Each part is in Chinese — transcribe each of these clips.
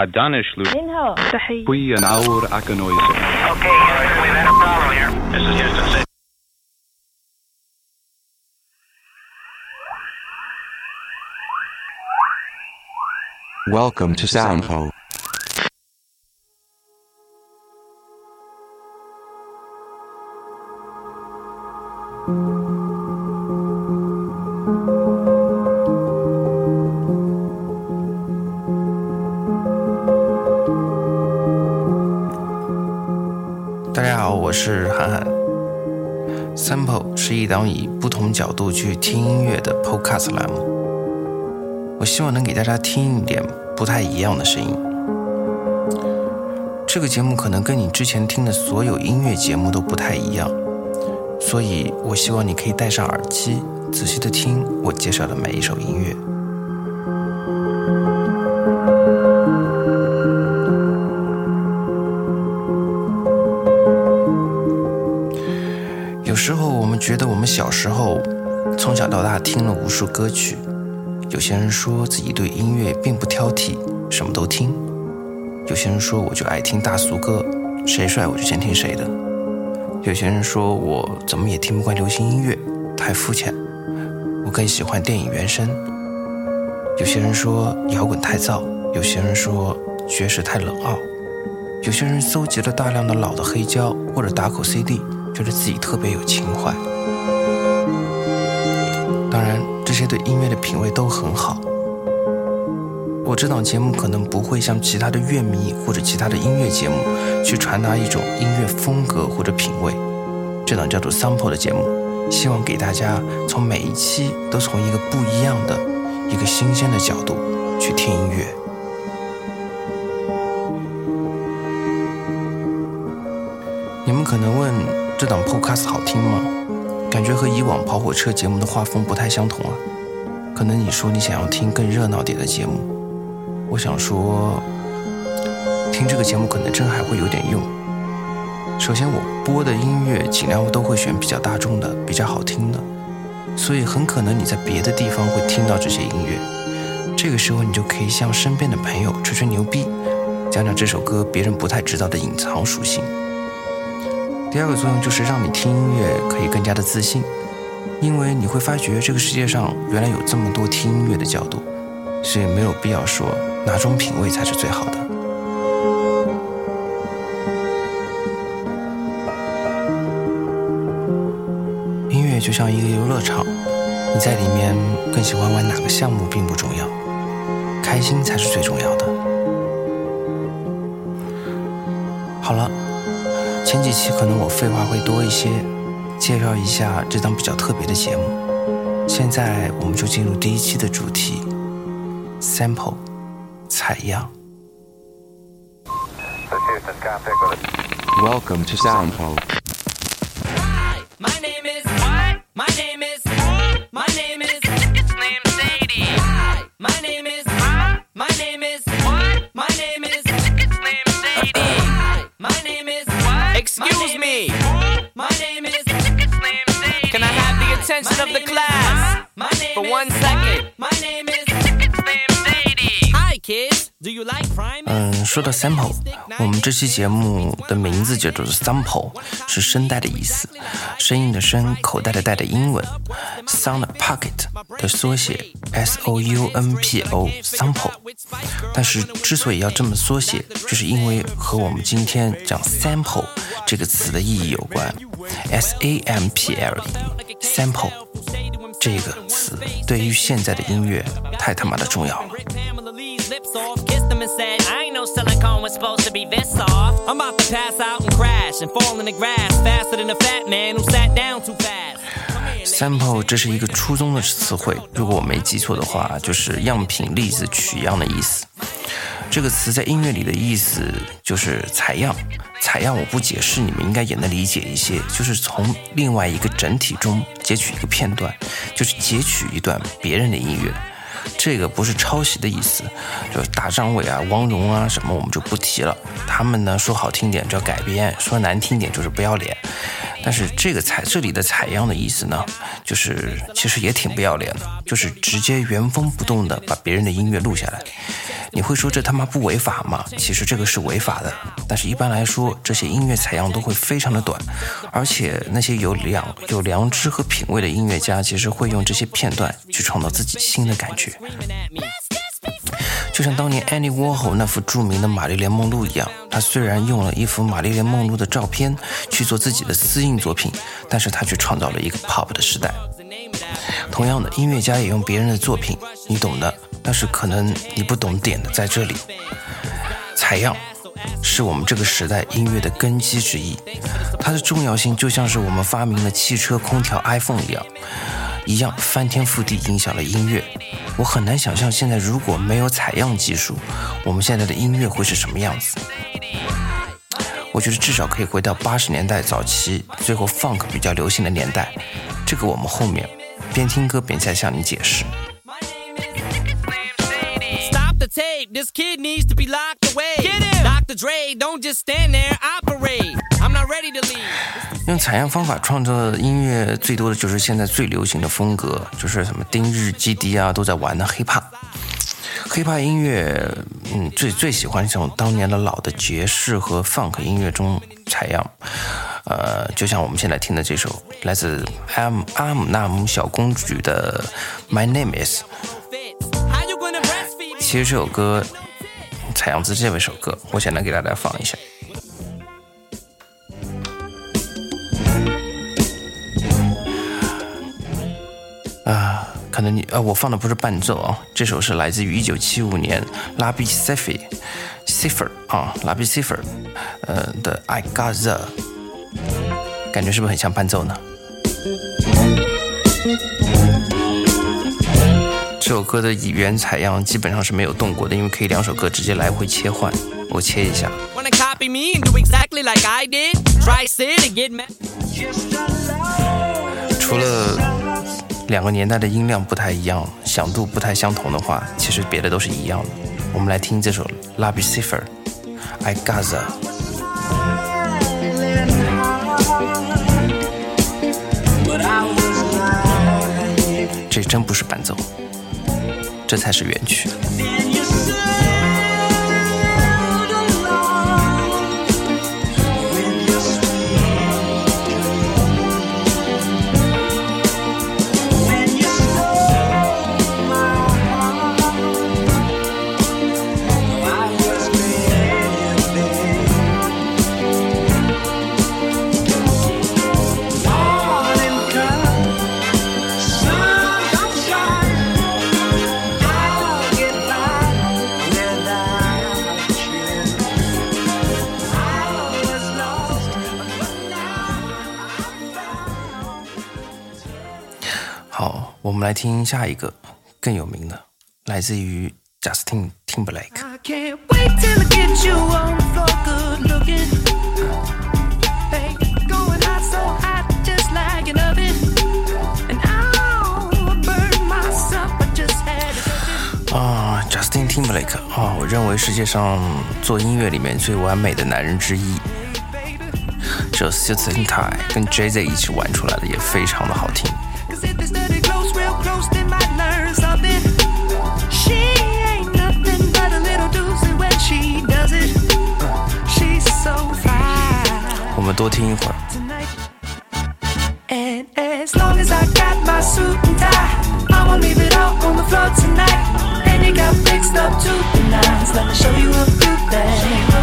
A Danish loop. We an hour acanoise. Okay, we've had a problem here. This is Houston City. Welcome to Soundho. 档以不同角度去听音乐的 Podcast 栏目。我希望能给大家听一点不太一样的声音。这个节目可能跟你之前听的所有音乐节目都不太一样，所以我希望你可以戴上耳机，仔细的听我介绍的每一首音乐。觉得我们小时候从小到大听了无数歌曲，有些人说自己对音乐并不挑剔，什么都听；有些人说我就爱听大俗歌，谁帅我就先听谁的；有些人说我怎么也听不惯流行音乐，太肤浅，我更喜欢电影原声；有些人说摇滚太燥，有些人说爵士太冷傲；有些人搜集了大量的老的黑胶或者打口 CD。觉得自己特别有情怀。当然，这些对音乐的品味都很好。我这档节目可能不会像其他的乐迷或者其他的音乐节目去传达一种音乐风格或者品味。这档叫做 Sample 的节目，希望给大家从每一期都从一个不一样的、一个新鲜的角度去听音乐。你们可能问？这档 Podcast 好听吗？感觉和以往跑火车节目的画风不太相同啊。可能你说你想要听更热闹点的节目，我想说，听这个节目可能真还会有点用。首先，我播的音乐尽量都会选比较大众的、比较好听的，所以很可能你在别的地方会听到这些音乐。这个时候，你就可以向身边的朋友吹吹牛逼，讲讲这首歌别人不太知道的隐藏属性。第二个作用就是让你听音乐可以更加的自信，因为你会发觉这个世界上原来有这么多听音乐的角度，所以没有必要说哪种品味才是最好的。音乐就像一个游乐场，你在里面更喜欢玩哪个项目并不重要，开心才是最重要的。好了。前几期可能我废话会多一些，介绍一下这档比较特别的节目。现在我们就进入第一期的主题，sample 采样。Welcome to Soundhole. Have the attention of the class for one second? My name is It's name Sadie. Hi kids. Do you like crime? 嗯，说到 sample，我们这期节目的名字叫做 sample，是声带的意思，声音的声，口袋的袋的英文，sound pocket 的缩写，s o u n p o sample。但是之所以要这么缩写，就是因为和我们今天讲 sample 这个词的意义有关，s a m p l e sample 这个词对于现在的音乐太他妈的重要了。Lips off, kissed him and said, I ain't no silicone was supposed to be this soft. I'm about to pass out and crash and fall in the grass faster than a fat man who sat down too fast. sample 这是一个初中的词汇，如果我没记错的话，就是样品、例子、取样的意思。这个词在音乐里的意思就是采样。采样我不解释，你们应该也能理解一些，就是从另外一个整体中截取一个片段，就是截取一段别人的音乐。这个不是抄袭的意思，就是大张伟啊、汪荣啊什么我们就不提了。他们呢说好听点叫改编，说难听点就是不要脸。但是这个采这里的采样的意思呢，就是其实也挺不要脸的，就是直接原封不动的把别人的音乐录下来。你会说这他妈不违法吗？其实这个是违法的，但是一般来说，这些音乐采样都会非常的短，而且那些有良有良知和品味的音乐家，其实会用这些片段去创造自己新的感觉。就像当年 Andy Warhol 那幅著名的玛丽莲梦露一样，他虽然用了一幅玛丽莲梦露的照片去做自己的私印作品，但是他却创造了一个 pop 的时代。同样的，音乐家也用别人的作品，你懂的。但是可能你不懂点的在这里，采样是我们这个时代音乐的根基之一，它的重要性就像是我们发明了汽车、空调、iPhone 一样，一样翻天覆地影响了音乐。我很难想象现在如果没有采样技术，我们现在的音乐会是什么样子。我觉得至少可以回到八十年代早期，最后 funk 比较流行的年代。这个我们后面边听歌边再向你解释。Stop the tape. This kid needs to be locked away. Get him. Dr. Dre, don't just stand there, operate. I'm not ready to leave. 用采样方法创作的音乐最多的就是现在最流行的风格，就是什么丁日、基迪啊都在玩的 hiphop。hiphop 音乐，嗯，最最喜欢从当年的老的爵士和 funk 音乐中采样。呃，就像我们现在听的这首来自阿姆阿姆纳姆小公举的《My Name Is》。其实这首歌采样自这位首歌，我简单给大家放一下。可能你呃，我放的不是伴奏啊，这首是来自于一九七五年拉比 c i f i Cipher 啊，拉比 Cipher 呃的 I Got the，感觉是不是很像伴奏呢？这首歌的原采样基本上是没有动过的，因为可以两首歌直接来回切换。我切一下，Wanna copy me and do exactly like I did? Try sit and get mad. 除了两个年代的音量不太一样，响度不太相同的话，其实别的都是一样的。我们来听这首拉比 Cipher I Gaza。这真不是伴奏，这才是原曲。们来听下一个更有名的，来自于 Justin Timberlake。I can't wait till I get you on the floor, good looking. Hey, going hot, so hot, just like an oven. And I'll burn myself, I just had it. 啊，Justin Timberlake 啊，我认为世界上做音乐里面最完美的男人之一。这 Suits and Tie 跟 Jay Z 一起玩出来的也非常的好听。们多听一会儿。 tonight. And as long as I got my suit and tie, I won't leave it all on the floor tonight. And you got fixed up to the nines. Let me show you a few things.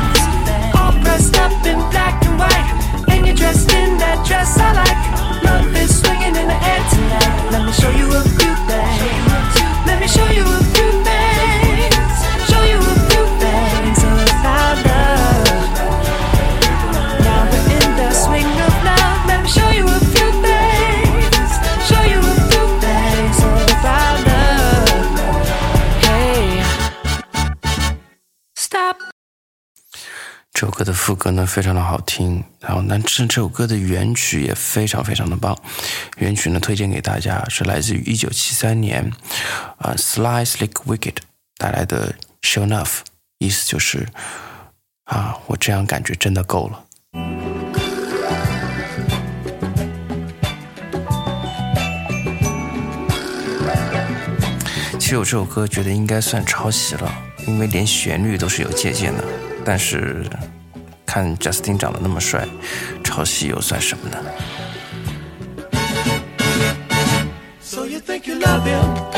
All dressed up in black and white. And you're dressed in that dress I like. Love is swinging in the air tonight. Let me show you a few things. 副歌呢非常的好听，然后那这这首歌的原曲也非常非常的棒，原曲呢推荐给大家是来自于一九七三年，啊、，Sly Slick Wicked 带来的 Show Enough，意思就是，啊，我这样感觉真的够了。其实我这首歌觉得应该算抄袭了，因为连旋律都是有借鉴的，但是。看 Justin 长得那么帅，抄袭又算什么呢？So you think you love him,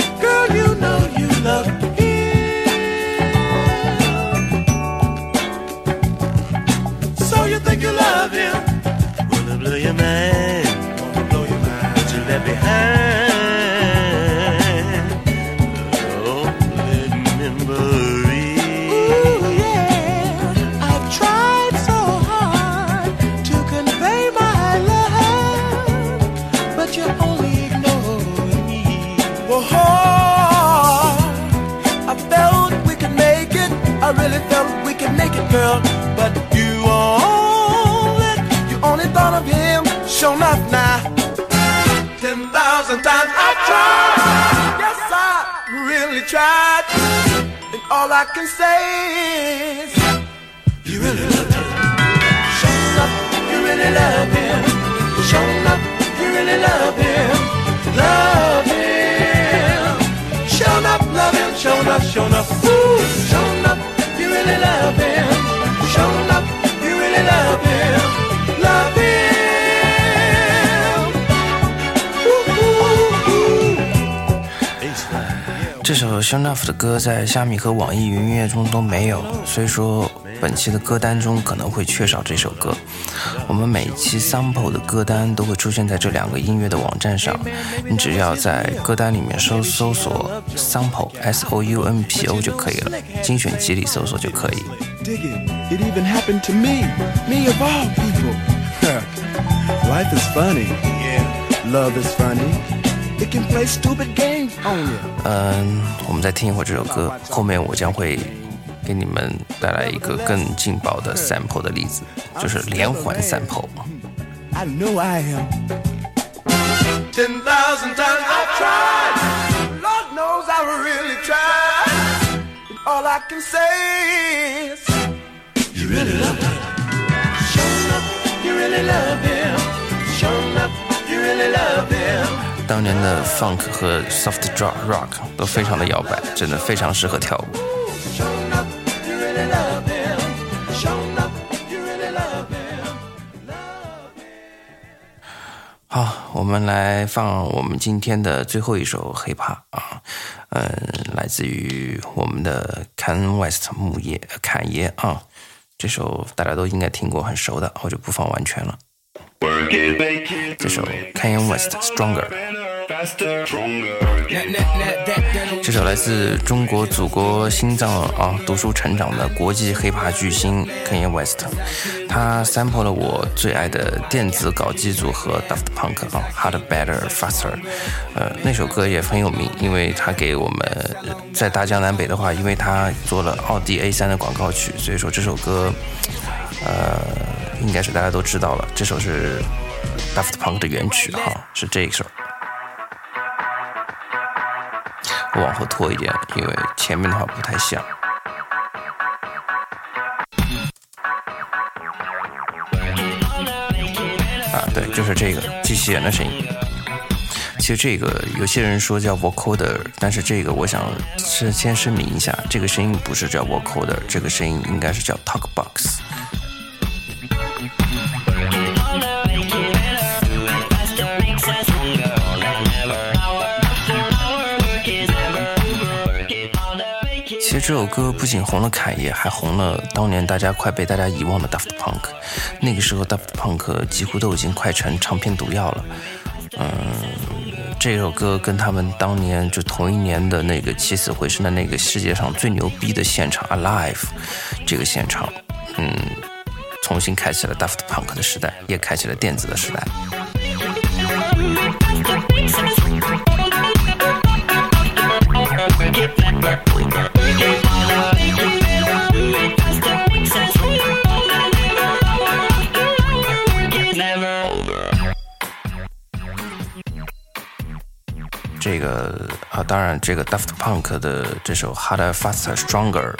首 s h o n o f f 的歌在虾米和网易云音乐中都没有，所以说本期的歌单中可能会缺少这首歌。我们每一期 sample 的歌单都会出现在这两个音乐的网站上，你只要在歌单里面搜搜索 sample s o u n p o 就可以了，精选集里搜索就可以。Dig it. It even happened to me. Me of all people. Life is funny. Yeah. Love is funny. It can play stupid games you. 嗯，我们再听一会儿这首歌，后面我将会给你们带来一个更劲爆的 sample 的例子，就是连环 sample。I know I am. Ten thousand times I've tried. Lord knows I really tried. And all I can say is, you really love him. Show enough, you really love him. Show enough, you really love him. 当年的 funk 和 soft rock rock 都非常的摇摆，真的非常适合跳舞。好，我们来放我们今天的最后一首 hip hop 啊，嗯，来自于我们的 Kanye West 木叶侃爷啊，这首大家都应该听过，很熟的，我就不放完全了。这首 Kanye West Stronger。这首来自中国祖国心脏啊读书成长的国际黑怕巨星 Kanye West，他 sample 了我最爱的电子搞基组合 Daft Punk 啊 Harder Better Faster，呃那首歌也很有名，因为他给我们在大江南北的话，因为他做了奥迪 A3 的广告曲，所以说这首歌呃应该是大家都知道了，这首是 Daft Punk 的原曲哈，是这一首。往后拖一点，因为前面的话不太像。啊，对，就是这个机器人的声音。其实这个有些人说叫 vocoder，但是这个我想是先声明一下，这个声音不是叫 vocoder，这个声音应该是叫 talk box 其实这首歌不仅红了侃爷，还红了当年大家快被大家遗忘的 Daft Punk。那个时候 Daft Punk 几乎都已经快成唱片毒药了。嗯，这首歌跟他们当年就同一年的那个起死回生的那个世界上最牛逼的现场 Alive 这个现场，嗯，重新开启了 Daft Punk 的时代，也开启了电子的时代。这个啊，当然，这个 Daft Punk 的这首 Harder, Faster, Stronger，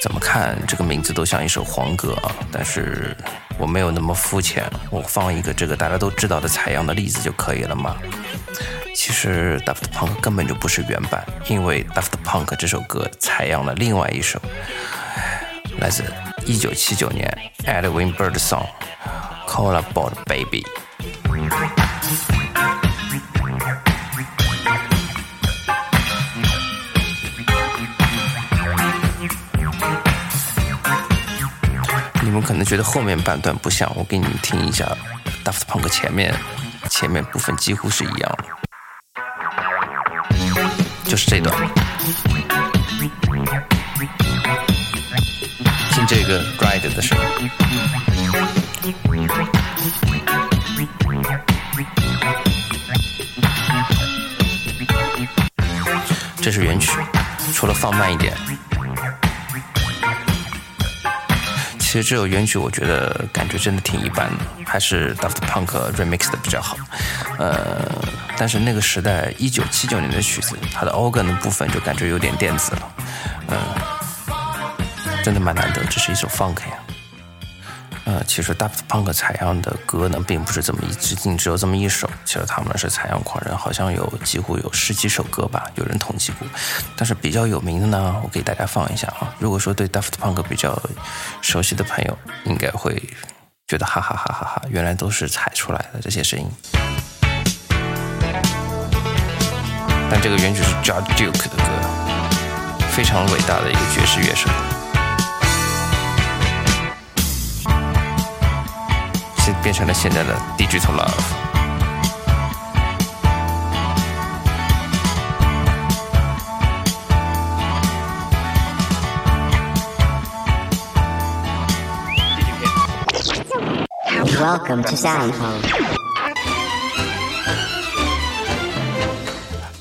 怎么看这个名字都像一首黄歌啊。但是我没有那么肤浅，我放一个这个大家都知道的采样的例子就可以了嘛。其实 Daft Punk 根本就不是原版，因为 Daft Punk 这首歌采样了另外一首来自1979年 Edwin Birdsong《Call About Baby》。可能觉得后面半段不像，我给你们听一下 Daft Punk 前面前面部分几乎是一样的，就是这段。听这个 ride 的声音。这是原曲，除了放慢一点。其实这首原曲我觉得感觉真的挺一般的，还是 Daft Punk remix 的比较好。呃，但是那个时代一九七九年的曲子，它的 organ 的部分就感觉有点电子了。嗯、真的蛮难得，这是一首 funk 呀。其实 Daft Punk 采样的歌呢，并不是这么一只仅只有这么一首。其实他们是采样狂人，好像有几乎有十几首歌吧，有人统计过。但是比较有名的呢，我给大家放一下啊。如果说对 Daft Punk 比较熟悉的朋友，应该会觉得哈哈哈哈哈，原来都是采出来的这些声音。但这个原曲是 George Duke 的歌，非常伟大的一个爵士乐手。现变成了现在的 Digital Love。Welcome to Soundhole.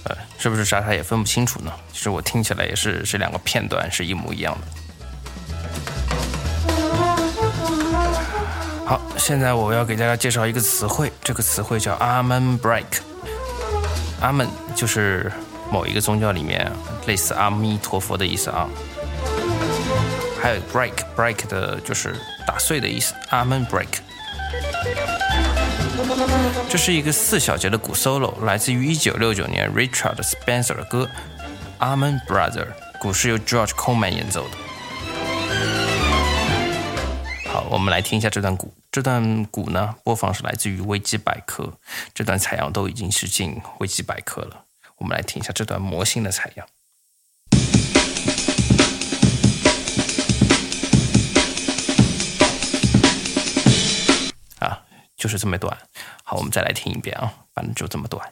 呃，是不是傻傻也分不清楚呢？其实我听起来也是这两个片段是一模一样的。好，现在我要给大家介绍一个词汇，这个词汇叫 Amen Break。Amen 就是某一个宗教里面类似阿弥陀佛的意思啊。还有 break，break 的就是打碎的意思，Amen Break。这是一个四小节的鼓 solo，来自于1969年 Richard Spencer 的歌《Amen Brother》，鼓是由 George Coleman 演奏的。我们来听一下这段鼓。这段鼓呢，播放是来自于维基百科，这段采样都已经是进维基百科了。我们来听一下这段魔性的采样。啊，就是这么短。好，我们再来听一遍啊，反正就这么短。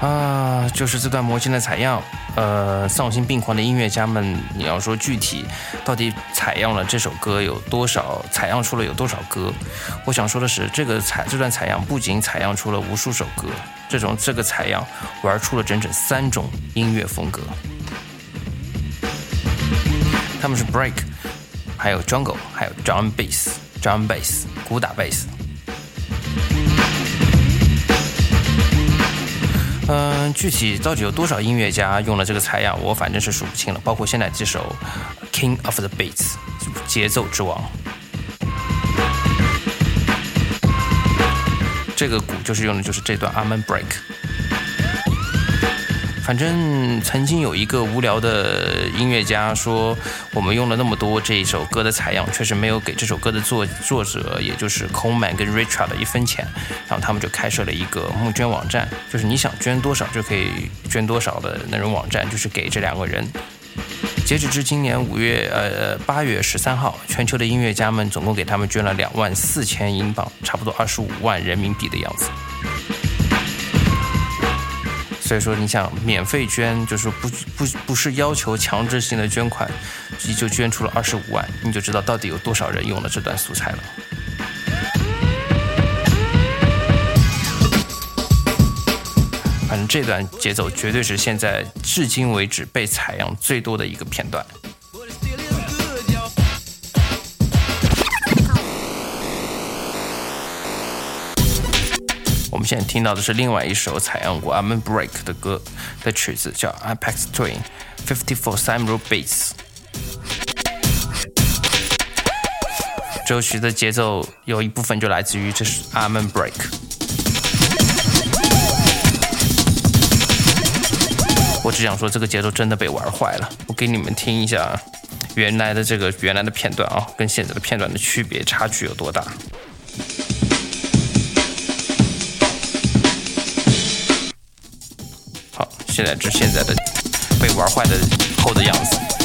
啊，就是这段魔性的采样，呃，丧心病狂的音乐家们，你要说具体到底采样了这首歌有多少，采样出了有多少歌？我想说的是，这个采这段采样不仅采样出了无数首歌，这种这个采样玩出了整整三种音乐风格。他们是 break，还有 jungle，还有 drum bass，drum bass，鼓打 bass。嗯，具体到底有多少音乐家用了这个采样，我反正是数不清了。包括现在这首《King of the Beats》节奏之王，这个鼓就是用的就是这段 Amen Break。反正曾经有一个无聊的音乐家说，我们用了那么多这一首歌的采样，确实没有给这首歌的作作者，也就是 Coleman 跟 Richard 一分钱。然后他们就开设了一个募捐网站，就是你想捐多少就可以捐多少的那种网站，就是给这两个人。截止至今年五月呃八月十三号，全球的音乐家们总共给他们捐了两万四千英镑，差不多二十五万人民币的样子。所以说，你想免费捐，就是不不不是要求强制性的捐款，你就捐出了二十五万，你就知道到底有多少人用了这段素材了。反正这段节奏绝对是现在至今为止被采样最多的一个片段。我们现在听到的是另外一首采用过 Amen Break 的歌的曲子，叫 Apex Twin Fifty Four Samuel Beats。这首曲的节奏有一部分就来自于这是 Amen Break。我只想说，这个节奏真的被玩坏了。我给你们听一下原来的这个原来的片段啊，跟现在的片段的区别差距有多大。现在这现在的被玩坏的后的样子。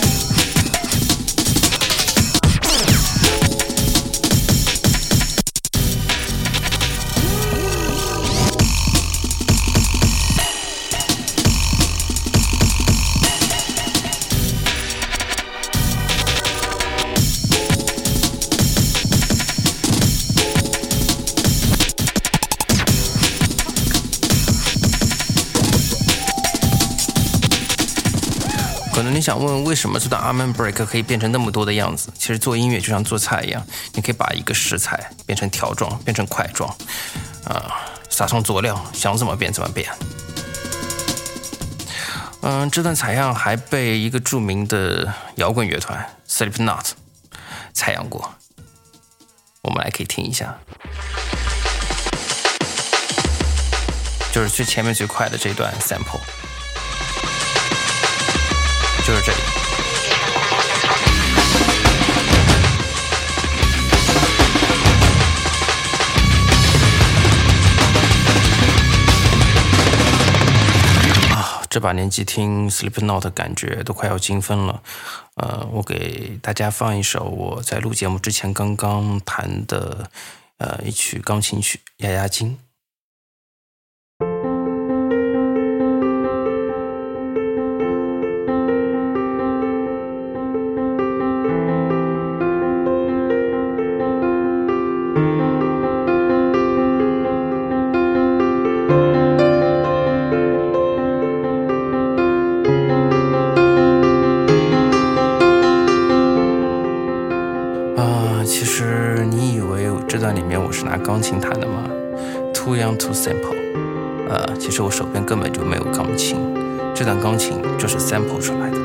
想问，为什么这段 Arm and Break 可以变成那么多的样子？其实做音乐就像做菜一样，你可以把一个食材变成条状，变成块状，啊、撒上佐料，想怎么变怎么变。嗯，这段采样还被一个著名的摇滚乐团 Slipknot 采样过，我们来可以听一下，就是最前面最快的这段 sample。就是这里。啊，这把年纪听 Slipknot 感觉都快要精分了。呃，我给大家放一首我在录节目之前刚刚弹的呃一曲钢琴曲《压压惊》。钢琴弹的吗？Too young, too simple。呃，其实我手边根本就没有钢琴，这段钢琴就是 sample 出来的。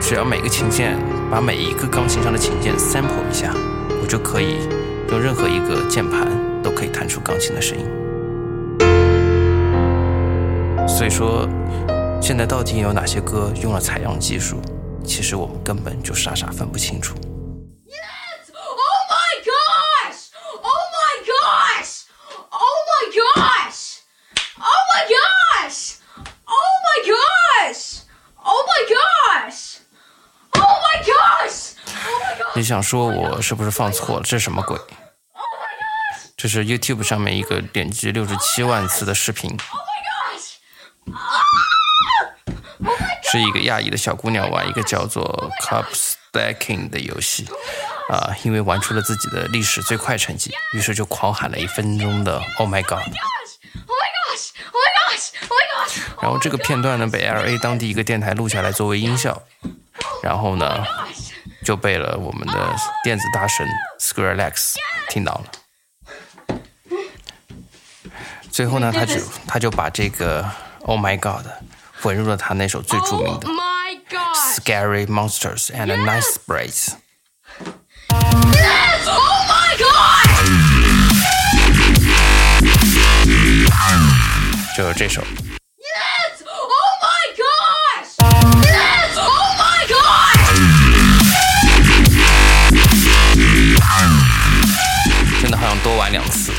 只要每个琴键把每一个钢琴上的琴键 sample 一下，我就可以用任何一个键盘都可以弹出钢琴的声音。所以说现在到底有哪些歌用了采样技术其实我们根本就傻傻分不清楚 yes oh my gods oh my gods oh my gods oh my gods oh my gods oh my gods oh my gods oh my gods 你想说我是不是放错了这是什么鬼 oh my gods 这是 youtube 上面一个点击六十七万次的视频是一个亚裔的小姑娘玩一个叫做 Cup Stacking 的游戏，啊、因为玩出了自己的历史最快成绩，于是就狂喊了一分钟的 Oh my God。然后这个片段呢被 LA 当地一个电台录下来作为音效，然后呢就被了我们的电子大神 Skrillex 听到了。最后呢，他就他就把这个 Oh my God 混入了他那首最着名 Oh 的 my gosh! Scary Monsters and Nice Sprays， Yes! Oh my gosh! 就是这首。 Yes! Oh my gosh! Yes! Oh my gosh! 真的好像多玩两次。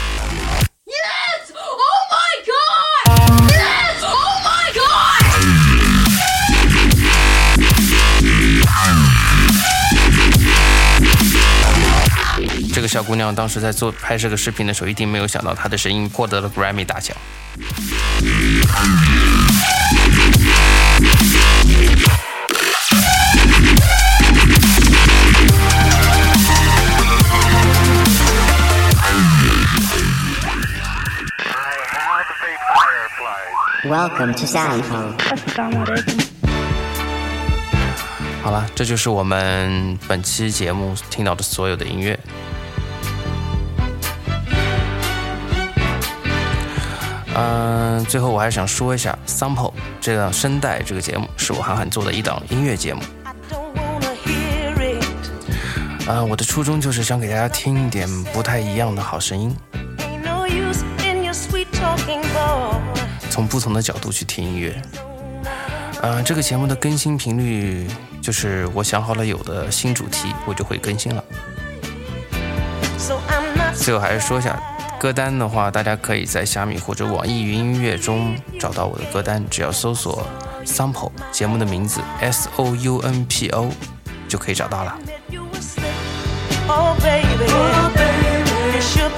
小姑娘当时在做拍这个视频的时候，一定没有想到她的声音获得了 Grammy 大奖。Welcome to Soundhole. 好了，这就是我们本期节目听到的所有的音乐。嗯，最后我还想说一下《Sample》这档声带这个节目是我韩寒做的一档音乐节目。啊、我的初衷就是想给大家听一点不太一样的好声音，从不同的角度去听音乐。呃，这个节目的更新频率就是我想好了有的新主题，我就会更新了。最后还是说一下歌单的话，大家可以在虾米或者网易云音乐中找到我的歌单，只要搜索 “sample” 节目的名字 S O U N P O 就可以找到了。Oh baby, oh baby, sure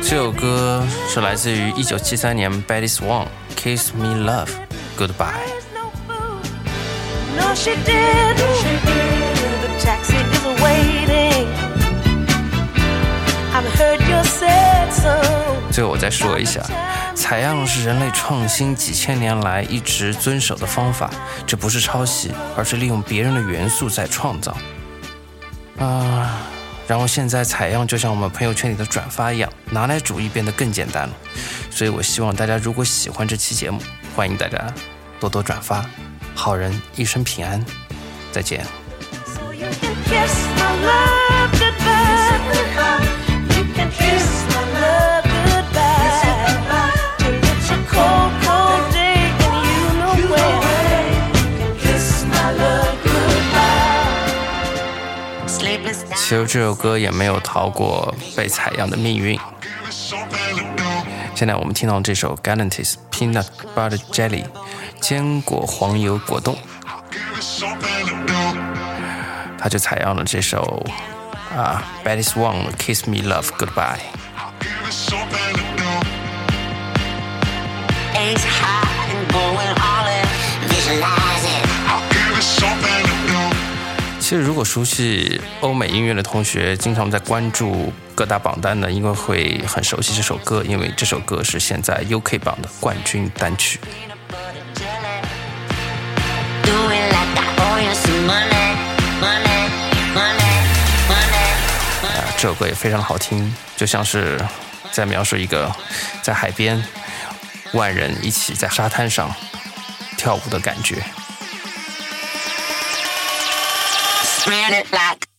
这首歌是来自于1973年 Betty Swan "Kiss Me Love Goodbye"。最后我再说一下，采样是人类创新几千年来一直遵守的方法，这不是抄袭，而是利用别人的元素在创造。啊、然后现在采样就像我们朋友圈里的转发一样，拿来主义变得更简单了。所以我希望大家如果喜欢这期节目，欢迎大家多多转发。好人一生平安，再见。Kiss my 其实这首歌也没有逃过被采样的命运。现在我们听到这首 Galantis Peanut Butter Jelly 坚果黄油果冻，他就采样了这首啊 Betty Swan Kiss Me Love Goodbye。其实，如果熟悉欧美音乐的同学，经常在关注各大榜单的，应该会很熟悉这首歌，因为这首歌是现在 UK 榜的冠军单曲。啊，这首歌也非常好听，就像是在描述一个在海边万人一起在沙滩上跳舞的感觉。Swear it back.